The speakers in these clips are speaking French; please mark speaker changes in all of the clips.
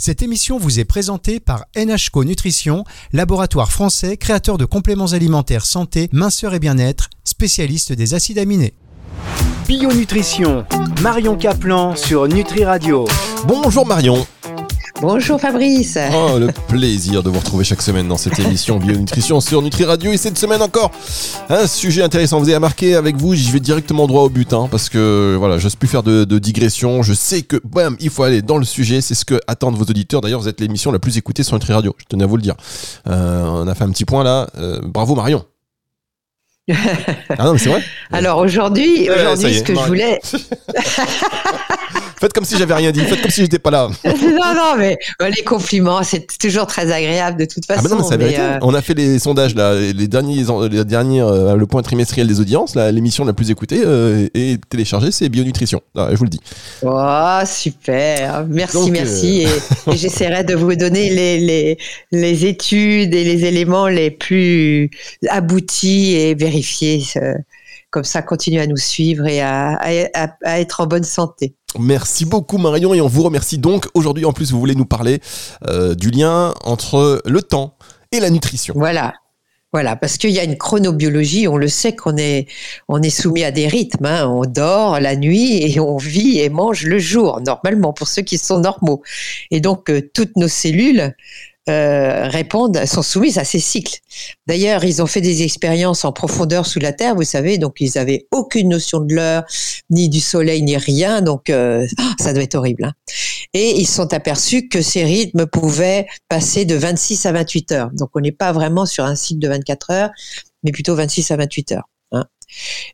Speaker 1: Cette émission vous est présentée par NHCO Nutrition, laboratoire français créateur de compléments alimentaires santé, minceur et bien-être, spécialiste des acides aminés. Bio Nutrition, Marion Caplan sur Nutri Radio.
Speaker 2: Bonjour Marion.
Speaker 3: Bonjour Fabrice.
Speaker 2: Oh, le plaisir de vous retrouver chaque semaine dans cette émission Bionutrition sur Nutri Radio. Et cette semaine encore, un sujet intéressant. Vous avez remarqué avec vous, j'y vais directement droit au but, hein, parce que voilà, je n'ose plus faire de, digression. Je sais que, bam, il faut aller dans le sujet. C'est ce que attendent vos auditeurs. D'ailleurs, vous êtes l'émission la plus écoutée sur Nutri Radio. Je tenais à vous le dire. Euh, on a fait un petit point là. Euh, bravo Marion.
Speaker 3: ah non, mais c'est vrai. Alors aujourd'hui, aujourd'hui, ce que je voulais.
Speaker 2: Faites comme si j'avais rien dit. Faites comme si j'étais pas là.
Speaker 3: non, non, mais euh, les compliments, c'est toujours très agréable de toute façon. Ah, non, mais
Speaker 2: euh, On a fait les sondages là, les derniers, les derniers, euh, le point trimestriel des audiences, l'émission la plus écoutée et téléchargée, c'est Bionutrition. je vous le dis.
Speaker 3: Oh, super. Merci, merci. Et, j'essaierai de vous donner les, les, les, études et les éléments les plus aboutis et vérifiés. Comme ça, continuez à nous suivre et à, à, à être en bonne santé.
Speaker 2: Merci beaucoup Marion et on vous remercie donc. Aujourd'hui en plus vous voulez nous parler euh, du lien entre le temps et la nutrition.
Speaker 3: Voilà. Voilà, parce qu'il y a une chronobiologie, on le sait qu'on est, on est soumis à des rythmes. Hein. On dort la nuit et on vit et mange le jour, normalement, pour ceux qui sont normaux. Et donc, euh, toutes nos cellules euh, répondent, sont soumises à ces cycles. D'ailleurs, ils ont fait des expériences en profondeur sous la Terre, vous savez, donc ils avaient aucune notion de l'heure, ni du soleil, ni rien, donc euh, ah, ça doit être horrible. Hein. Et ils sont aperçus que ces rythmes pouvaient passer de 26 à 28 heures. Donc on n'est pas vraiment sur un cycle de 24 heures, mais plutôt 26 à 28 heures.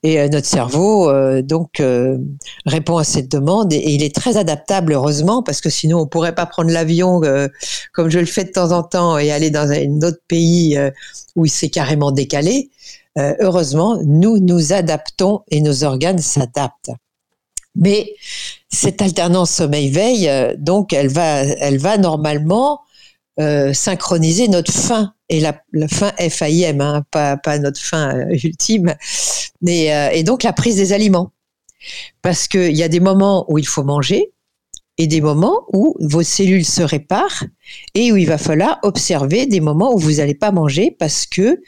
Speaker 3: Et euh, notre cerveau, euh, donc, euh, répond à cette demande et, il est très adaptable, heureusement, parce que sinon, on pourrait pas prendre l'avion comme je le fais de temps en temps et aller dans un autre pays où il s'est carrément décalé. heureusement, nous nous adaptons et nos organes s'adaptent. Mais cette alternance sommeil-veille, donc, elle va, elle va normalement synchroniser notre faim et la, la fin FAIM, hein, pas, pas notre fin euh, ultime, mais, euh, et donc la prise des aliments. Parce qu'il y a des moments où il faut manger et des moments où vos cellules se réparent et où il va falloir observer des moments où vous n'allez pas manger parce que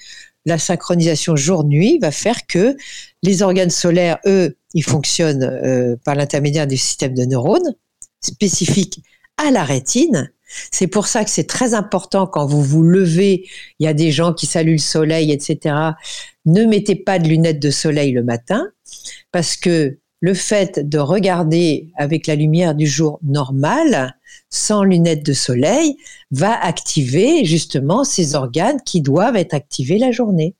Speaker 3: la synchronisation jour-nuit va faire que les organes solaires, eux, ils fonctionnent euh, par l'intermédiaire du système de neurones spécifiques à la rétine c'est pour ça que c'est très important quand vous vous levez, il y a des gens qui saluent le soleil, etc. Ne mettez pas de lunettes de soleil le matin parce que le fait de regarder avec la lumière du jour normale, sans lunettes de soleil, va activer justement ces organes qui doivent être activés la journée.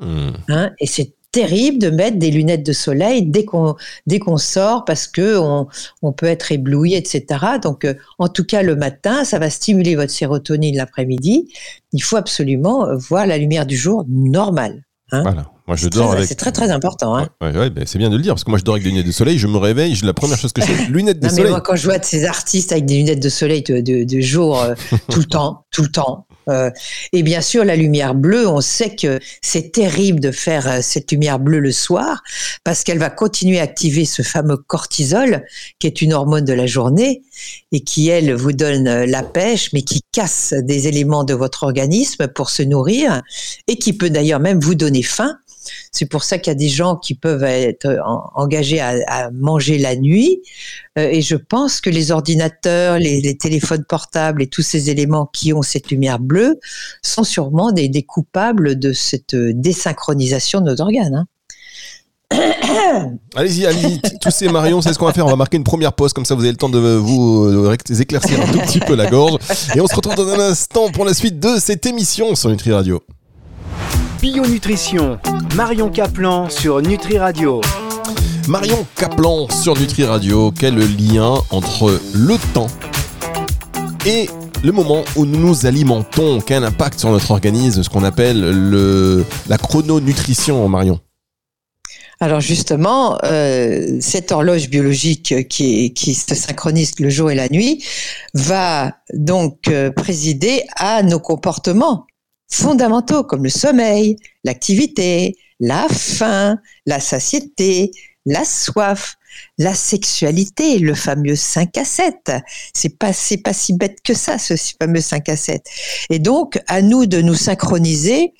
Speaker 3: Hmm. Hein, et c'est terrible de mettre des lunettes de soleil dès qu'on dès qu'on sort parce que on, on, peut être ébloui, etc. Donc, euh, en tout cas, le matin, ça va stimuler votre sérotonine l'après-midi. Il faut absolument voir la lumière du jour normale.
Speaker 2: Hein. Voilà. Moi, je dors avec.
Speaker 3: C'est très très important. Hein.
Speaker 2: Ouais, ouais, ben, c'est bien de le dire parce que moi, je dors avec des lunettes de soleil. Je me réveille, je, la première chose que je fais, lunettes de non, soleil. Mais
Speaker 3: moi, quand je vois ces artistes avec des lunettes de soleil de, de, jour euh, tout le temps, tout le temps, euh, et bien sûr, la lumière bleue, on sait que c'est terrible de faire euh, cette lumière bleue le soir parce qu'elle va continuer à activer ce fameux cortisol qui est une hormone de la journée et qui, elle, vous donne euh, la pêche, mais qui casse des éléments de votre organisme pour se nourrir et qui peut d'ailleurs même vous donner faim c'est pour ça qu'il y a des gens qui peuvent être engagés à, manger la nuit. Euh, et je pense que les ordinateurs, les, téléphones portables et tous ces éléments qui ont cette lumière bleue sont sûrement des, coupables de cette désynchronisation de nos organes. Hein.
Speaker 2: Allez-y, allez-y, tous ces Marion, c'est ce qu'on va faire. On va marquer une première pause, comme ça vous avez le temps de vous éclaircir un tout petit peu la gorge. Et on se retrouve dans un instant pour la suite de cette émission sur Nutri Radio.
Speaker 1: Bio Nutrition, Marion Caplan sur Nutri Radio.
Speaker 2: Marion Caplan sur Nutri Radio, quel lien entre le temps et le moment où nous nous alimentons? Quel impact sur notre organisme, ce qu'on appelle le, la chrononutrition, Marion?
Speaker 3: Alors justement, euh, cette horloge biologique qui, qui, se synchronise le jour et la nuit va donc euh, présider à nos comportements fondamentaux comme le sommeil, l'activité, la faim, la satiété, la soif. la sexualité, le fameux 5 à 7. C'est pas, c'est pas si bête que ça, ce fameux 5 à 7. Et donc, à nous de nous synchroniser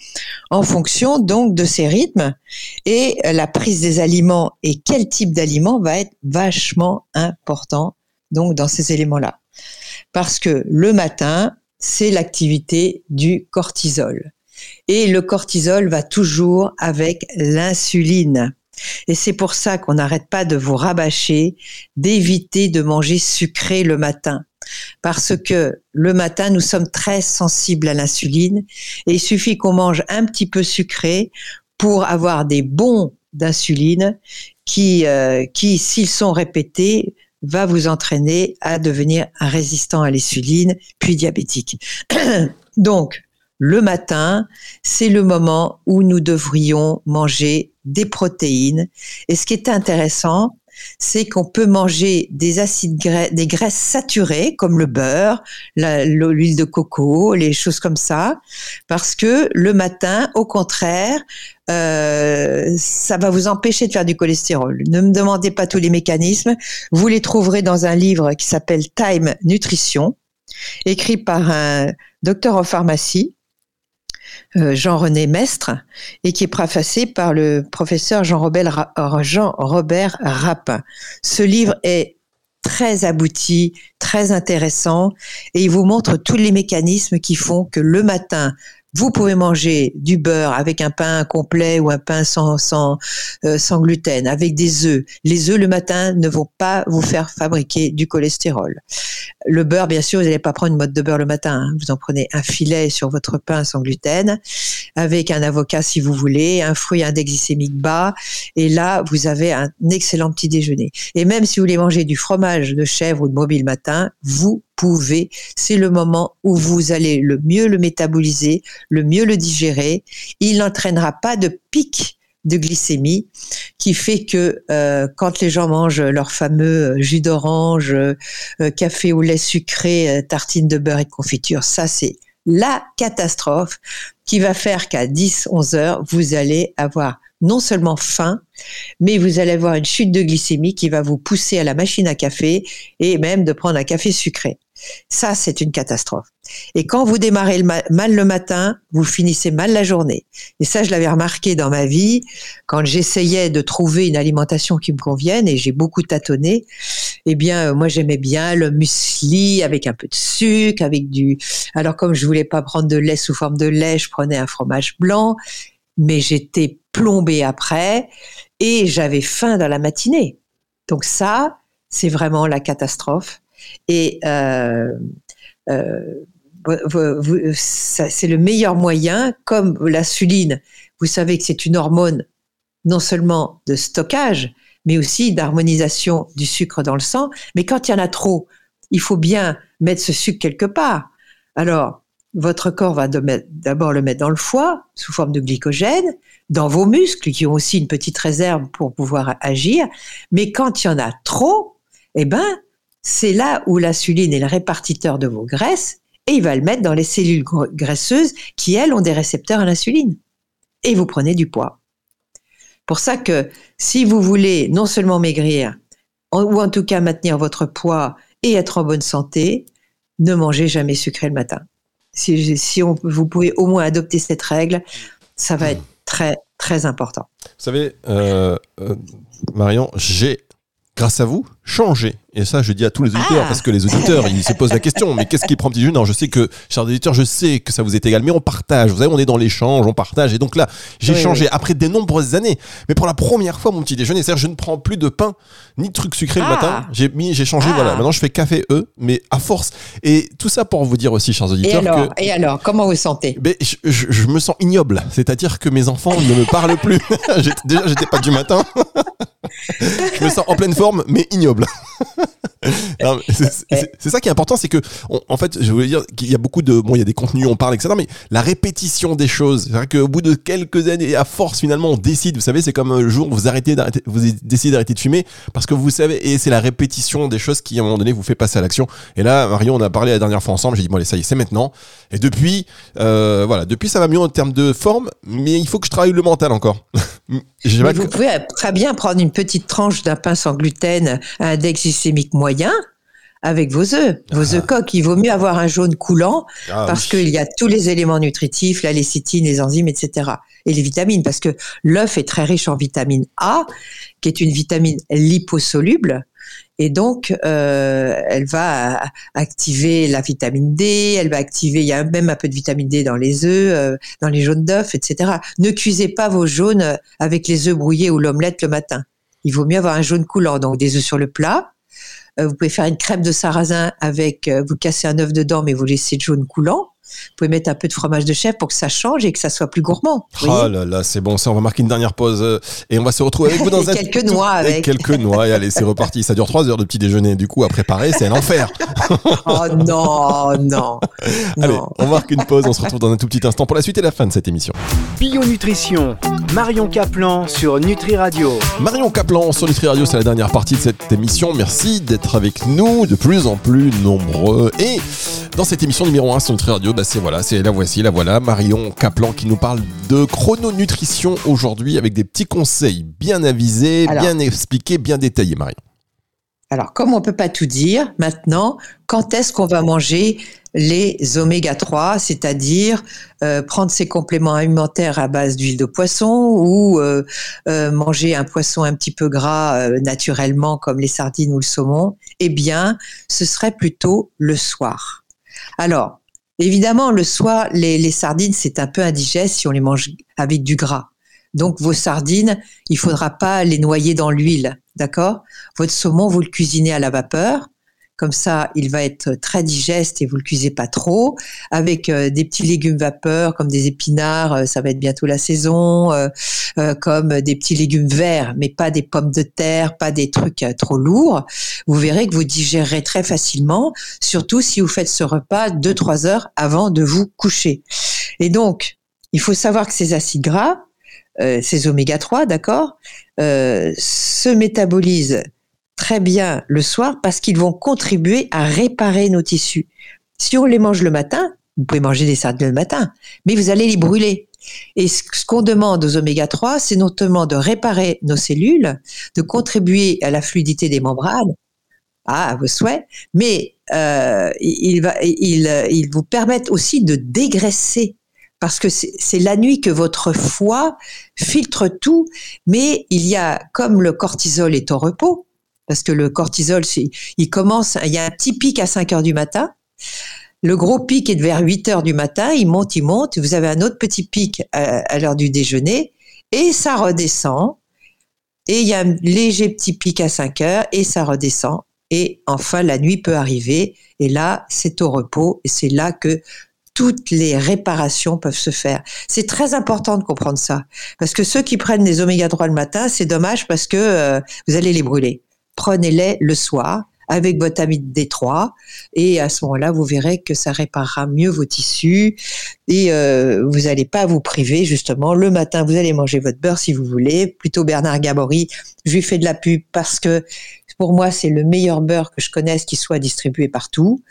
Speaker 3: en fonction donc de ces rythmes et la prise des aliments et quel type d'aliments va être vachement important donc dans ces éléments-là. Parce que le matin, c'est l'activité du cortisol. Et le cortisol va toujours avec l'insuline. Et c'est pour ça qu'on n'arrête pas de vous rabâcher, d'éviter de manger sucré le matin. Parce que le matin, nous sommes très sensibles à l'insuline et il suffit qu'on mange un petit peu sucré pour avoir des bons d'insuline qui, euh, qui s'ils sont répétés, va vous entraîner à devenir résistant à l'insuline, puis diabétique. Donc, le matin, c'est le moment où nous devrions manger des protéines. Et ce qui est intéressant, c'est qu'on peut manger des acides des graisses saturées comme le beurre, l'huile de coco, les choses comme ça, parce que le matin, au contraire, euh, ça va vous empêcher de faire du cholestérol. Ne me demandez pas tous les mécanismes. Vous les trouverez dans un livre qui s'appelle Time Nutrition, écrit par un docteur en pharmacie Jean-René Mestre et qui est préfacé par le professeur Jean-Robert Jean Rapin. Ce livre est très abouti, très intéressant et il vous montre tous les mécanismes qui font que le matin, vous pouvez manger du beurre avec un pain complet ou un pain sans, sans, euh, sans gluten, avec des œufs. Les œufs le matin ne vont pas vous faire fabriquer du cholestérol. Le beurre, bien sûr, vous n'allez pas prendre une mode de beurre le matin. Hein. Vous en prenez un filet sur votre pain sans gluten, avec un avocat si vous voulez, un fruit index bas, et là, vous avez un excellent petit déjeuner. Et même si vous voulez manger du fromage de chèvre ou de mobile matin, vous pouvez. C'est le moment où vous allez le mieux le métaboliser, le mieux le digérer. Il n'entraînera pas de pic de glycémie qui fait que euh, quand les gens mangent leur fameux jus d'orange, euh, café au lait sucré, euh, tartine de beurre et de confiture, ça c'est la catastrophe qui va faire qu'à 10, 11 heures, vous allez avoir non seulement faim, mais vous allez avoir une chute de glycémie qui va vous pousser à la machine à café et même de prendre un café sucré. Ça, c'est une catastrophe. Et quand vous démarrez mal le matin, vous finissez mal la journée. Et ça, je l'avais remarqué dans ma vie quand j'essayais de trouver une alimentation qui me convienne et j'ai beaucoup tâtonné. Eh bien, euh, moi, j'aimais bien le muesli avec un peu de sucre, avec du. Alors, comme je voulais pas prendre de lait sous forme de lait, je prenais un fromage blanc. Mais j'étais plombée après et j'avais faim dans la matinée. Donc ça, c'est vraiment la catastrophe. Et euh, euh, c'est le meilleur moyen, comme l'insuline, vous savez que c'est une hormone non seulement de stockage, mais aussi d'harmonisation du sucre dans le sang. Mais quand il y en a trop, il faut bien mettre ce sucre quelque part. Alors, votre corps va d'abord le mettre dans le foie sous forme de glycogène, dans vos muscles qui ont aussi une petite réserve pour pouvoir agir. Mais quand il y en a trop, eh ben, c'est là où l'insuline est le répartiteur de vos graisses et il va le mettre dans les cellules graisseuses qui, elles, ont des récepteurs à l'insuline. Et vous prenez du poids. Pour ça que si vous voulez non seulement maigrir, ou en tout cas maintenir votre poids et être en bonne santé, ne mangez jamais sucré le matin. Si, vous pouvez au moins adopter cette règle, ça va être très, très important.
Speaker 2: Vous savez, euh, euh, Marion, j'ai, grâce à vous, changé et ça, je dis à tous les auditeurs, ah. parce que les auditeurs, ils se posent la question, mais qu'est-ce qui prend petit jeu? Non, je sais que, chers auditeurs, je sais que ça vous est égal, mais on partage. Vous savez, on est dans l'échange, on partage. Et donc là, j'ai changé après de nombreuses années. Mais pour la première fois, mon petit déjeuner, c'est-à-dire, je ne prends plus de pain, ni de trucs sucrés le ah. matin. J'ai mis, j'ai changé, voilà. Ah. Maintenant, je fais café E, mais à force. Et tout ça pour vous dire aussi, chers auditeurs.
Speaker 3: Et alors, et alors comment vous sentez?
Speaker 2: Ben, je, je, me sens ignoble. C'est-à-dire que mes enfants ne me parlent plus. Déjà, j'étais pas du matin. je me sens en pleine forme, mais ignoble. c'est ça qui est important, c'est que, en fait, je voulais dire qu'il y a beaucoup de, bon, il y a des contenus, on parle, etc. Mais la répétition des choses, c'est vrai qu'au bout de quelques années, à force, finalement, on décide. Vous savez, c'est comme un jour, vous arrêtez d'arrêter, vous décidez d'arrêter de fumer parce que vous savez, et c'est la répétition des choses qui, à un moment donné, vous fait passer à l'action. Et là, Marion, on a parlé la dernière fois ensemble. J'ai dit, bon, allez, ça y est, c'est maintenant. Et depuis, euh, voilà, depuis, ça va mieux en termes de forme, mais il faut que je travaille le mental encore.
Speaker 3: vous pouvez très bien prendre une petite tranche d'un pain sans gluten à index glycémique moyen avec vos œufs, vos œufs ah. coques. Il vaut mieux avoir un jaune coulant ah parce qu'il y a tous les éléments nutritifs, la lécithine, les enzymes, etc. Et les vitamines, parce que l'œuf est très riche en vitamine A, qui est une vitamine liposoluble. Et donc, euh, elle va activer la vitamine D, elle va activer, il y a même un peu de vitamine D dans les œufs, euh, dans les jaunes d'œufs, etc. Ne cuisez pas vos jaunes avec les œufs brouillés ou l'omelette le matin. Il vaut mieux avoir un jaune coulant, donc des œufs sur le plat, euh, vous pouvez faire une crêpe de sarrasin avec, euh, vous cassez un œuf dedans, mais vous laissez le jaune coulant. Vous pouvez mettre un peu de fromage de chèvre pour que ça change et que ça soit plus gourmand.
Speaker 2: Oh là là, c'est bon. Ça, on va marquer une dernière pause euh, et on va se retrouver avec vous dans
Speaker 3: un quelques noix avec.
Speaker 2: quelques noix. Et allez, c'est reparti. Ça dure trois heures de petit déjeuner. Du coup, à préparer, c'est l'enfer.
Speaker 3: oh non, non.
Speaker 2: Allez, on marque une pause. On se retrouve dans un tout petit instant pour la suite et la fin de cette émission.
Speaker 1: Bio Nutrition. Marion Caplan sur Nutri Radio.
Speaker 2: Marion Caplan sur Nutri Radio, c'est la dernière partie de cette émission. Merci d'être avec nous, de plus en plus nombreux. Et dans cette émission numéro 1 sur Nutri Radio, bah c'est voilà, c'est la voici, la voilà, Marion Caplan qui nous parle de chrononutrition aujourd'hui avec des petits conseils bien avisés, bien expliqués, bien détaillés, Marion.
Speaker 3: Alors, comme on peut pas tout dire, maintenant, quand est-ce qu'on va manger les oméga 3, c'est-à-dire euh, prendre ses compléments alimentaires à base d'huile de poisson ou euh, euh, manger un poisson un petit peu gras naturellement comme les sardines ou le saumon, eh bien, ce serait plutôt le soir. Alors, évidemment, le soir, les, les sardines, c'est un peu indigeste si on les mange avec du gras. Donc, vos sardines, il faudra pas les noyer dans l'huile d'accord? Votre saumon, vous le cuisinez à la vapeur. Comme ça, il va être très digeste et vous le cuisez pas trop. Avec euh, des petits légumes vapeur comme des épinards, euh, ça va être bientôt la saison. Euh, comme des petits légumes verts, mais pas des pommes de terre, pas des trucs trop lourds. Vous verrez que vous digérerez très facilement, surtout si vous faites ce repas deux trois heures avant de vous coucher. Et donc, il faut savoir que ces acides gras, ces oméga 3, d'accord, euh, se métabolisent très bien le soir parce qu'ils vont contribuer à réparer nos tissus. Si on les mange le matin, vous pouvez manger des sardines le matin, mais vous allez les brûler. Et ce qu'on demande aux oméga 3, c'est notamment de réparer nos cellules, de contribuer à la fluidité des membranes, à vos souhaits, mais euh, ils il vous permettent aussi de dégraisser parce que c'est la nuit que votre foie filtre tout, mais il y a, comme le cortisol est au repos, parce que le cortisol, il commence, il y a un petit pic à 5 heures du matin, le gros pic est vers 8 heures du matin, il monte, il monte, vous avez un autre petit pic à, l'heure du déjeuner, et ça redescend, et il y a un léger petit pic à 5 heures, et ça redescend, et enfin la nuit peut arriver, et là c'est au repos, et c'est là que toutes les réparations peuvent se faire. C'est très important de comprendre ça. Parce que ceux qui prennent les oméga 3 le matin, c'est dommage parce que euh, vous allez les brûler. Prenez-les le soir avec votre ami D3 et à ce moment-là, vous verrez que ça réparera mieux vos tissus et euh, vous n'allez pas vous priver justement. Le matin, vous allez manger votre beurre si vous voulez. Plutôt Bernard Gabory, je lui fais de la pub parce que pour moi, c'est le meilleur beurre que je connaisse qui soit distribué partout,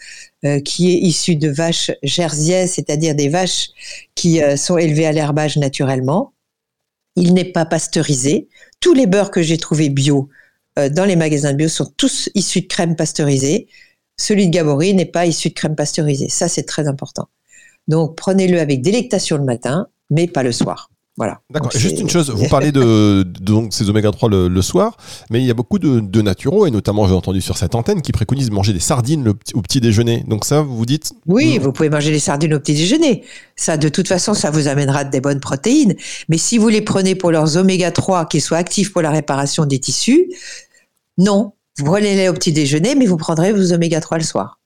Speaker 3: euh, qui est issu de vaches jerseyaises, c'est-à-dire des vaches qui euh, sont élevées à l'herbage naturellement. Il n'est pas pasteurisé. Tous les beurres que j'ai trouvés bio dans les magasins bio sont tous issus de crème pasteurisée. Celui de Gabory n'est pas issu de crème pasteurisée. Ça, c'est très important. Donc, prenez-le avec délectation le matin, mais pas le soir. Voilà.
Speaker 2: D'accord. Juste une chose, vous parlez de, donc ces oméga 3 le, soir, mais il y a beaucoup de, de naturaux, et notamment j'ai entendu sur cette antenne, qui préconisent de manger des sardines au petit déjeuner. Donc ça, vous vous dites
Speaker 3: Oui, vous pouvez manger des sardines au petit déjeuner. Ça, de toute façon, ça vous amènera des bonnes protéines. Mais si vous les prenez pour leurs oméga 3 qui soient actifs pour la réparation des tissus, non. Vous prenez-les au petit déjeuner, mais vous prendrez vos oméga 3 le soir.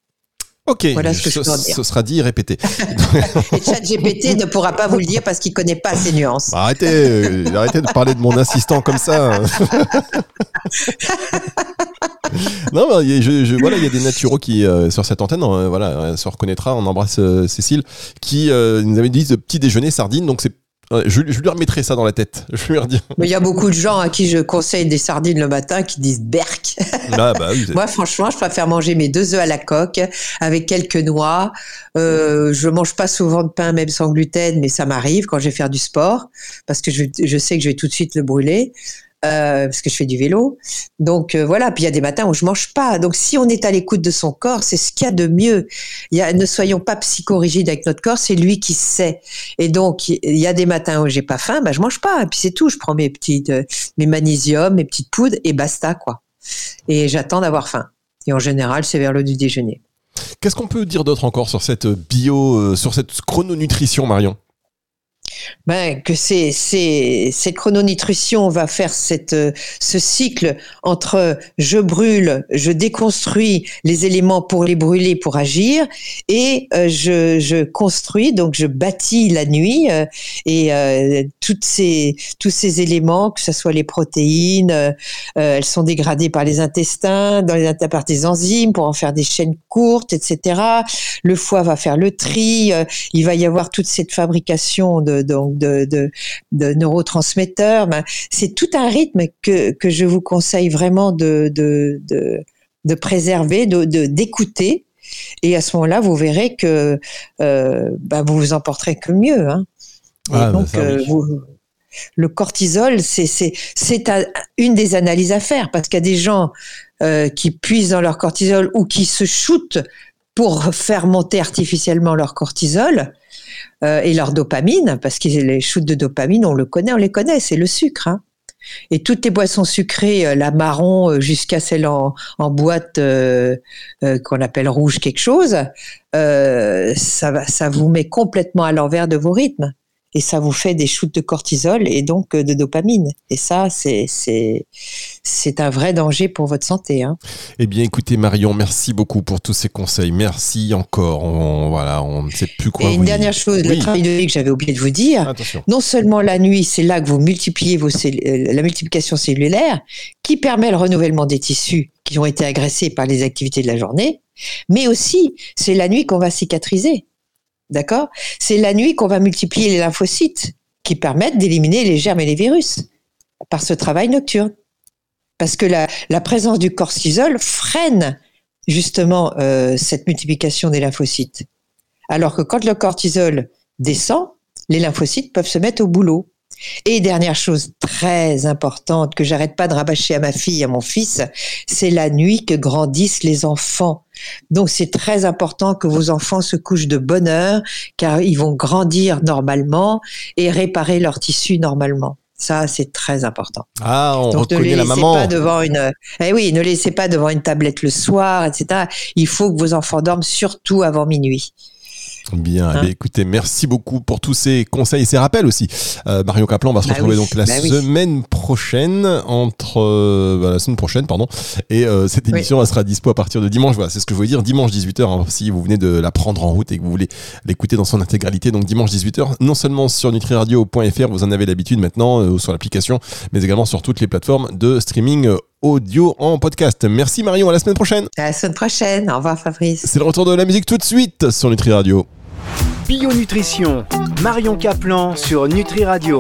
Speaker 2: Ok, voilà ce, que je ce sera dit et répété.
Speaker 3: et ChatGPT ne pourra pas vous le dire parce qu'il connaît pas ces nuances.
Speaker 2: Bah, arrêtez, euh, arrêtez de parler de mon assistant comme ça. non, je, voilà, il y a des naturaux qui euh, sur cette antenne, euh, voilà, se reconnaîtra. On embrasse Cécile qui nous avait dit de petit déjeuner sardine, donc c'est je, lui remettrai ça dans la tête. Je lui.
Speaker 3: Mais il y a beaucoup de gens à qui je conseille des sardines le matin qui disent berk. Ah, bah Moi, franchement, je préfère manger mes deux œufs à la coque avec quelques noix. Euh, je mange pas souvent de pain, même sans gluten, mais ça m'arrive quand je vais faire du sport parce que je, je sais que je vais tout de suite le brûler. Euh, parce que je fais du vélo. Donc euh, voilà, puis il y a des matins où je mange pas. Donc si on est à l'écoute de son corps, c'est ce qu'il y a de mieux. Y a, ne soyons pas psychorigides avec notre corps, c'est lui qui sait. Et donc il y a des matins où j'ai pas faim, bah je mange pas. Et puis c'est tout. Je prends mes petites, euh, mes magnésiums, mes petites poudres et basta quoi. Et j'attends d'avoir faim. Et en général, c'est vers le du déjeuner.
Speaker 2: Qu'est-ce qu'on peut dire d'autre encore sur cette bio, sur cette chrononutrition, Marion?
Speaker 3: Ben, que c'est c'est cette chrononutrition va faire cette ce cycle entre je brûle, je déconstruis les éléments pour les brûler pour agir et euh, je je construis donc je bâtis la nuit euh, et euh, toutes ces tous ces éléments que ce soit les protéines elles sont dégradées par les intestins dans les par des enzymes pour en faire des chaînes courtes etc. Le foie va faire le tri, il va y avoir toute cette fabrication de donc de, de, neurotransmetteurs. Ben, c'est tout un rythme que, que je vous conseille vraiment de, de, de, préserver, de, d'écouter. Et à ce moment-là, vous verrez que euh, ben, vous vous emporterez que mieux. Hein. Ah, donc, euh, le cortisol, c'est une des analyses à faire parce qu'il y a des gens euh, qui puisent dans leur cortisol ou qui se shootent pour faire monter artificiellement leur cortisol. Euh, et leur dopamine, parce que les shoots de dopamine, on le connaît, on les connaît, c'est le sucre. Hein. Et toutes les boissons sucrées, euh, la marron euh, jusqu'à celle en, boîte qu'on appelle rouge quelque chose, ça, ça vous met complètement à l'envers de vos rythmes et ça vous fait des shoots de cortisol et donc euh, de dopamine. Et ça, c'est c'est c'est un vrai danger pour votre santé. Hein.
Speaker 2: Eh bien, écoutez Marion, merci beaucoup pour tous ces conseils. Merci encore. On, voilà, on ne sait plus quoi.
Speaker 3: Et une dernière chose, le travail de vie que j'avais oublié de vous dire. Attention. Non seulement la nuit, c'est là que vous multipliez vos euh, la multiplication cellulaire, qui permet le renouvellement des tissus qui ont été agressés par les activités de la journée, mais aussi c'est la nuit qu'on va cicatriser. D'accord? C'est la nuit qu'on va multiplier les lymphocytes qui permettent d'éliminer les germes et les virus par ce travail nocturne. Parce que la, présence du cortisol freine justement euh, cette multiplication des lymphocytes. Alors que quand le cortisol descend, les lymphocytes peuvent se mettre au boulot. Et dernière chose très importante que j'arrête pas de rabâcher à ma fille, à mon fils, c'est la nuit que grandissent les enfants. Donc c'est très important que vos enfants se couchent de bonne heure car ils vont grandir normalement et réparer leur tissu normalement. Ça, c'est très important.
Speaker 2: Ah, on Donc, reconnaît la maman.
Speaker 3: Pas devant une, eh oui, ne laissez pas devant une tablette le soir, etc. Il faut que vos enfants dorment surtout avant minuit.
Speaker 2: Bien, hein écoutez, merci beaucoup pour tous ces conseils et ces rappels aussi. Euh, Marion Caplan va se bah retrouver donc la bah semaine prochaine, entre euh, bah, la semaine prochaine, pardon. Et euh, cette émission, elle sera dispo à partir de dimanche. Voilà, c'est ce que je voulais dire, dimanche 18h. Hein, si vous venez de la prendre en route et que vous voulez l'écouter dans son intégralité, donc dimanche 18h, non seulement sur nutriradio.fr, vous en avez l'habitude maintenant, ou sur l'application, mais également sur toutes les plateformes de streaming audio en podcast. Merci Marion, à la semaine prochaine.
Speaker 3: À la semaine prochaine, au revoir Fabrice.
Speaker 2: C'est le retour de la musique tout de suite sur Nutri Radio.
Speaker 1: Bio Nutrition, Marion Caplan sur Nutri Radio.